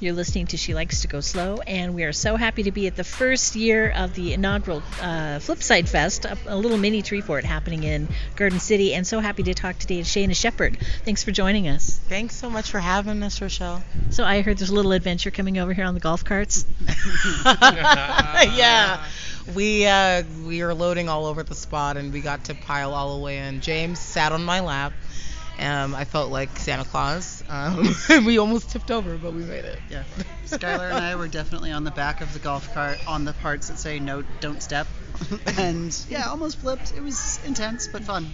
You're listening to She Likes to Go Slow, and we are so happy to be at the first year of the inaugural uh, Flipside Fest, a, a, little mini Treefort happening in Garden City, and so happy to talk today to Shaina Shepherd. Thanks for joining us. Thanks so much for having us, Rochelle. So I heard there's a little adventure coming over here on the golf carts. yeah. We uh, we were loading all over the spot, and we got to pile all the way in. James sat on my lap um, I felt like Santa Claus. Um, we almost tipped over, but we made it. Yeah. Skylar and I were definitely on the back of the golf cart on the parts that say no, don't step. and yeah, almost flipped. It was intense, but fun.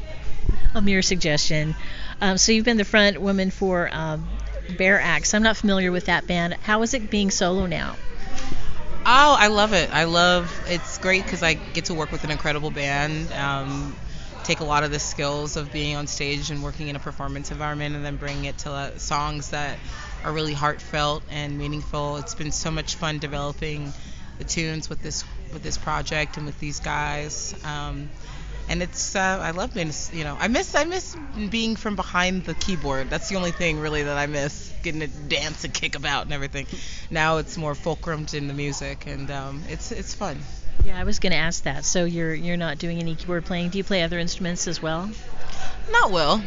A mere suggestion. Um, so you've been the front woman for um, Bearaxe. I'm not familiar with that band. How is it being solo now? Oh, I love it. I love it's great because I get to work with an incredible band. Um, take a lot of the skills of being on stage and working in a performance environment and then bring it to uh, songs that are really heartfelt and meaningful. It's been so much fun developing the tunes with this with this project and with these guys. Um, and it's uh, I love being you know I miss I miss being from behind the keyboard. That's the only thing really that I miss getting to dance and kick about and everything. Now it's more fulcrumed in the music and um, it's it's fun. Yeah, I was going to ask that. So you're you're not doing any keyboard playing. Do you play other instruments as well? Not well.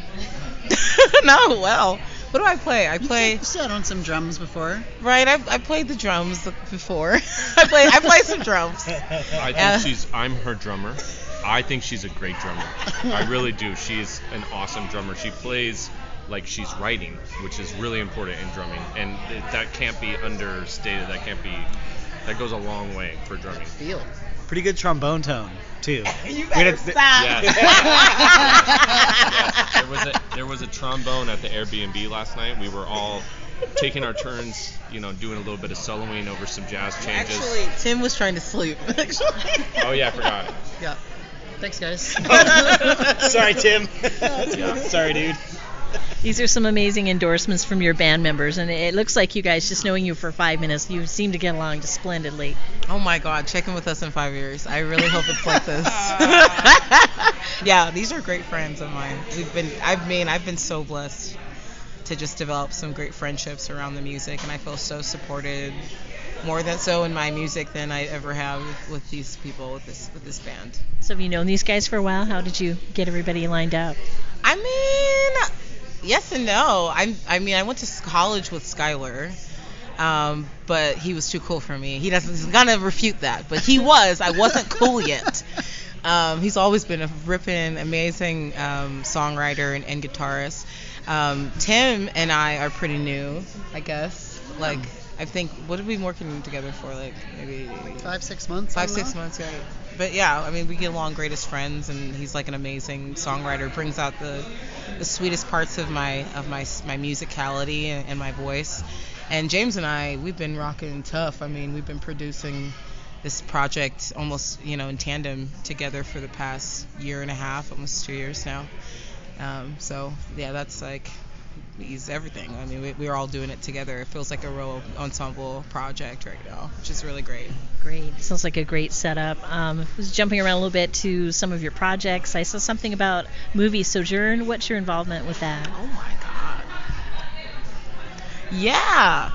not well. What do I play? I play. You sat on some drums before. Right, I, I played the drums before. I play I play some drums. I think uh, she's. I'm her drummer. I think she's a great drummer. I really do. She's an awesome drummer. She plays like she's writing, which is really important in drumming, and it, that can't be understated. That can't be that goes a long way for drumming. Feel. Pretty good trombone tone too. you better stop. Yeah. yes. There was a there was a trombone at the Airbnb last night. We were all taking our turns, you know, doing a little bit of soloing over some jazz changes. Actually, Tim was trying to sleep. Actually. Oh yeah, I forgot. Yeah. Thanks, guys. Sorry, Tim. yeah. Sorry, dude. These are some amazing endorsements from your band members, and it looks like you guys, just knowing you for five minutes, you seem to get along just splendidly. Oh my God, check in with us in five years. I really hope it's like this. yeah, these are great friends of mine. We've been, I mean, I've been so blessed to just develop some great friendships around the music, and I feel so supported more than so in my music than I ever have with, with, these people with this with this band. So have you known these guys for a while? How did you get everybody lined up? I mean, yes and no. I I mean I went to college with Skylar. Um, but he was too cool for me. He doesn't. He's gonna refute that, but he was. I wasn't cool yet. Um, he's always been a ripping, amazing um, songwriter and, and guitarist. Um, Tim and I are pretty new, I guess. Like I think what have we been working together for? Like maybe five, six months. Five, six months, yeah but yeah, I mean, we get along great as friends, and he's like an amazing songwriter. Brings out the the sweetest parts of my of my my musicality and, and my voice. And James and I, we've been rocking tough. I mean, we've been producing this project almost you know in tandem together for the past year and a half, almost two years now. Um, so yeah, that's like he's everything. I mean, we, we're all doing it together. It feels like a real ensemble project right now, which is really great. Great. Sounds like a great setup. Um, I was jumping around a little bit to some of your projects. I saw something about movie Sojourn. What's your involvement with that? Oh my God. Yeah.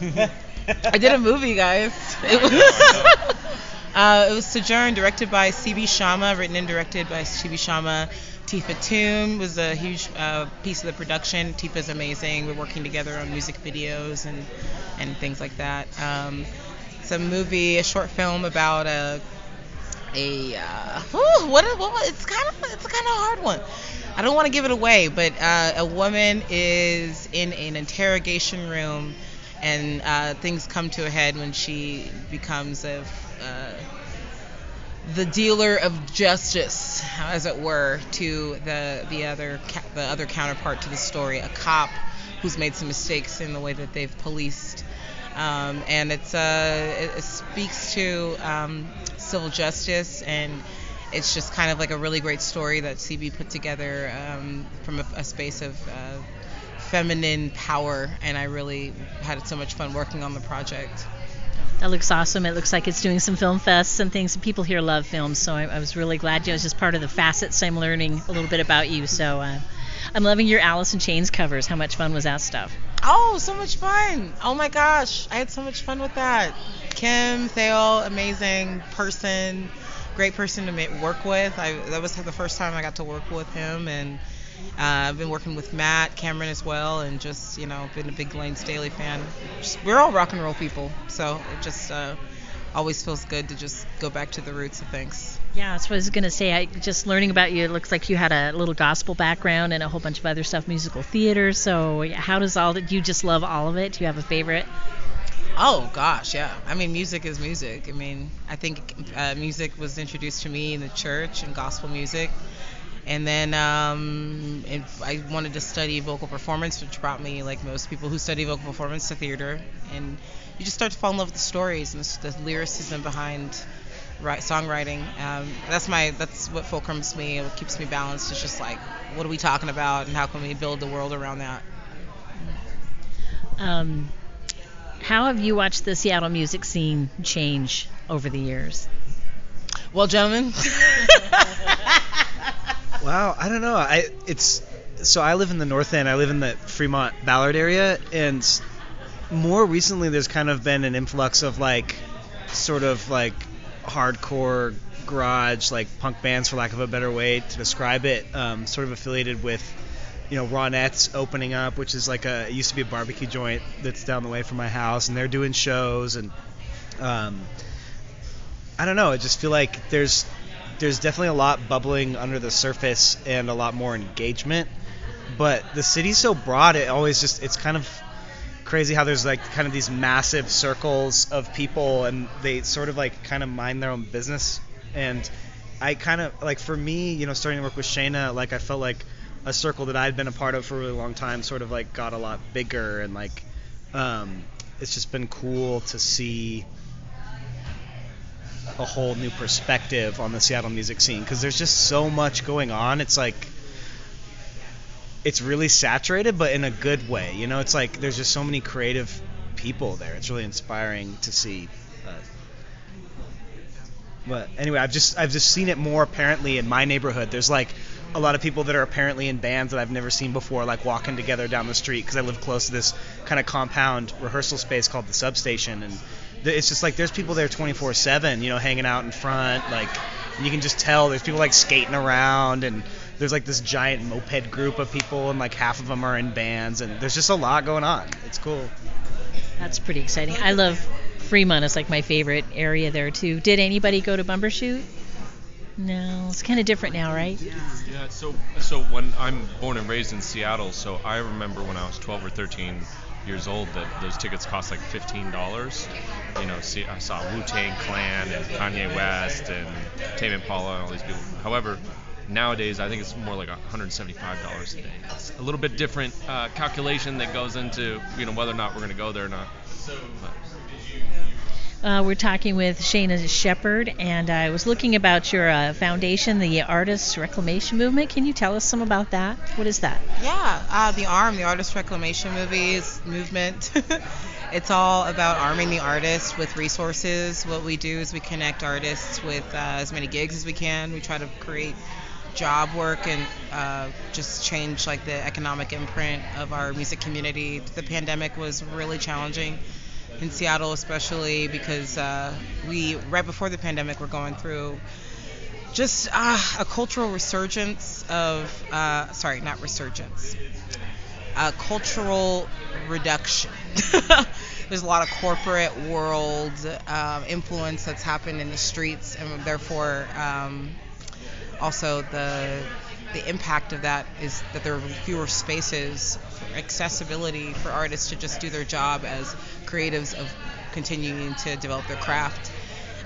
I did a movie, guys. It was, uh, it was Sojourn, directed by C.B. Shama, written and directed by C.B. Shama. Tifa Toon was a huge uh, piece of the production. Tifa's amazing. We're working together on music videos and and things like that. Um, it's a movie, a short film about a a uh, what, what it's kind of it's kind of hard one. I don't want to give it away, but uh, a woman is in an interrogation room, and uh, things come to a head when she becomes a uh, the dealer of justice, as it were, to the the other the other counterpart to the story, a cop who's made some mistakes in the way that they've policed, um, and it's uh, it, it speaks to um, civil justice and. It's just kind of like a really great story that CB put together um, from a, a, space of uh, feminine power, and I really had so much fun working on the project. That looks awesome. It looks like it's doing some film fests and things. People here love films, so I, I was really glad. You it's just part of the facets. I'm learning a little bit about you. So uh, I'm loving your Alice in Chains covers. How much fun was that stuff? Oh, so much fun. Oh my gosh. I had so much fun with that. Kim Thayil, amazing person, great person to work with. I, that was the first time I got to work with him, and uh, I've been working with Matt Cameron as well, and just you know been a big Layne Staley fan. Just, we're all rock and roll people, so it just uh, always feels good to just go back to the roots of things. Yeah, that's what I was gonna say. I just learning about you. It looks like you had a little gospel background and a whole bunch of other stuff, musical theater. So how does all that? You just love all of it? Do you have a favorite? Oh gosh, yeah. I mean, music is music. I mean, I think uh, music was introduced to me in the church and gospel music, and then um, I wanted to study vocal performance, which brought me, like most people who study vocal performance, to theater. And you just start to fall in love with the stories and the, the lyricism behind songwriting. Um, that's my that's what fulcrums me. What keeps me balanced. It's just like, what are we talking about, and how can we build the world around that? Um, how have you watched the Seattle music scene change over the years? Well, gentlemen. Wow, I don't know. I it's so I live in the North End. I live in the Fremont Ballard area, and more recently there's kind of been an influx of like sort of like hardcore garage like punk bands for lack of a better way to describe it um, sort of affiliated with you know Ronettes opening up which is like a used to be a barbecue joint that's down the way from my house and they're doing shows and um, I don't know I just feel like there's there's definitely a lot bubbling under the surface and a lot more engagement but the city's so broad it always just it's kind of crazy how there's like kind of these massive circles of people and they sort of like kind of mind their own business. And I kind of like for me you know starting to work with Shaina like I felt like a circle that I'd been a part of for a really long time sort of like got a lot bigger and like um, it's just been cool to see a whole new perspective on the Seattle music scene because there's just so much going on. It's like it's really saturated, but in a good way. You know, it's like there's just so many creative people there. It's really inspiring to see. Uh, but anyway, I've just I've just seen it more apparently in my neighborhood. There's like a lot of people that are apparently in bands that I've never seen before, like walking together down the street because I live close to this kind of compound rehearsal space called the substation, and it's just like there's people there 24/7, you know, hanging out in front, like you can just tell there's people like skating around and there's like this giant moped group of people and like half of them are in bands and there's just a lot going on. It's cool. That's pretty exciting. I love Fremont. It's like my favorite area there too. Did anybody go to Bumbershoot? No, it's kind of different now, right? Yeah, so so when I'm born and raised in Seattle, so I remember when I was 12 or 13 years old that those tickets cost like $15. You know, see, I saw Wu Tang Clan and Kanye West and Tame Impala and all these people. However, nowadays I think it's more like $175 a day. It's a little bit different uh, calculation that goes into you know whether or not we're going to go there or not. But, Uh, we're talking with Shaina Shepherd, and I was looking about your uh, foundation, the Artists Reclamation Movement. Can you tell us some about that? What is that? Yeah, uh, the ARM, the Artist Reclamation Movies movement. it's all about arming the artists with resources. What we do is we connect artists with uh, as many gigs as we can. We try to create job work and uh, just change like the economic imprint of our music community. The pandemic was really challenging in Seattle, especially because uh, we right before the pandemic were going through just uh, a cultural resurgence of uh, sorry, not resurgence, a cultural reduction. There's a lot of corporate world um, influence that's happened in the streets, and therefore um, also the the impact of that is that there are fewer spaces for accessibility for artists to just do their job as creatives of continuing to develop their craft.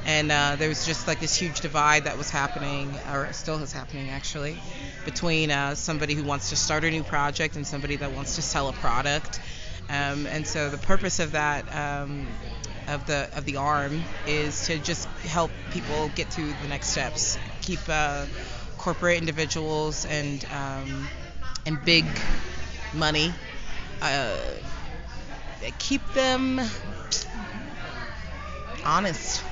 And uh, there was just like this huge divide that was happening or still is happening actually between uh, somebody who wants to start a new project and somebody that wants to sell a product. Um, and so the purpose of that um, of the of the arm is to just help people get to the next steps keep uh, corporate individuals and um, and big money uh, keep them honest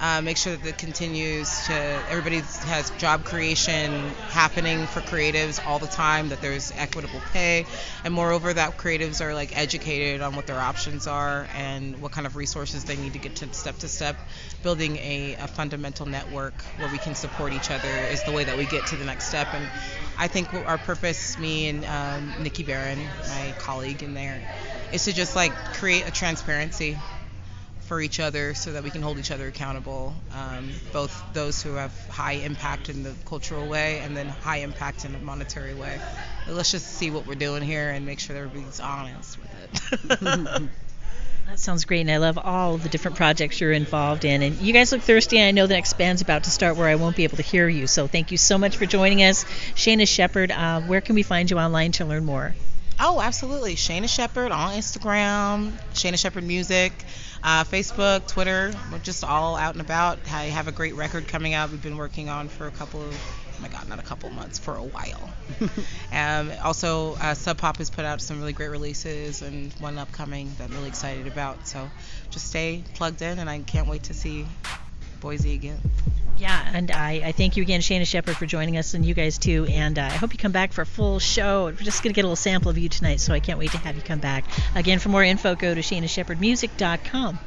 uh, make sure that it continues to everybody has job creation happening for creatives all the time that there's equitable pay. And moreover that creatives are like educated on what their options are and what kind of resources they need to get to step to step. Building a, a fundamental network where we can support each other is the way that we get to the next step. And I think our purpose, me and um, Nikki Barron, my colleague in there, is to just like create a transparency for each other so that we can hold each other accountable, um, both those who have high impact in the cultural way and then high impact in a monetary way. Let's just see what we're doing here and make sure that everybody's honest with it. That sounds great, and I love all of the different projects you're involved in. And you guys look thirsty, and I know the next band's about to start where I won't be able to hear you. So thank you so much for joining us. Shaina Shepherd, uh, where can we find you online to learn more? Oh, absolutely. Shaina Shepherd on Instagram, Shaina Shepherd Music, uh, Facebook, Twitter. We're just all out and about. I have a great record coming out. We've been working on for a couple of oh my god, not a couple months, for a while. um, also, uh, Sub Pop has put out some really great releases and one upcoming that I'm really excited about. So just stay plugged in, and I can't wait to see Boise again. Yeah, and I, I thank you again, Shaina Shepherd, for joining us, and you guys too. And uh, I hope you come back for a full show. We're just going to get a little sample of you tonight, so I can't wait to have you come back. Again, for more info, go to ShainaShepherdMusic.com.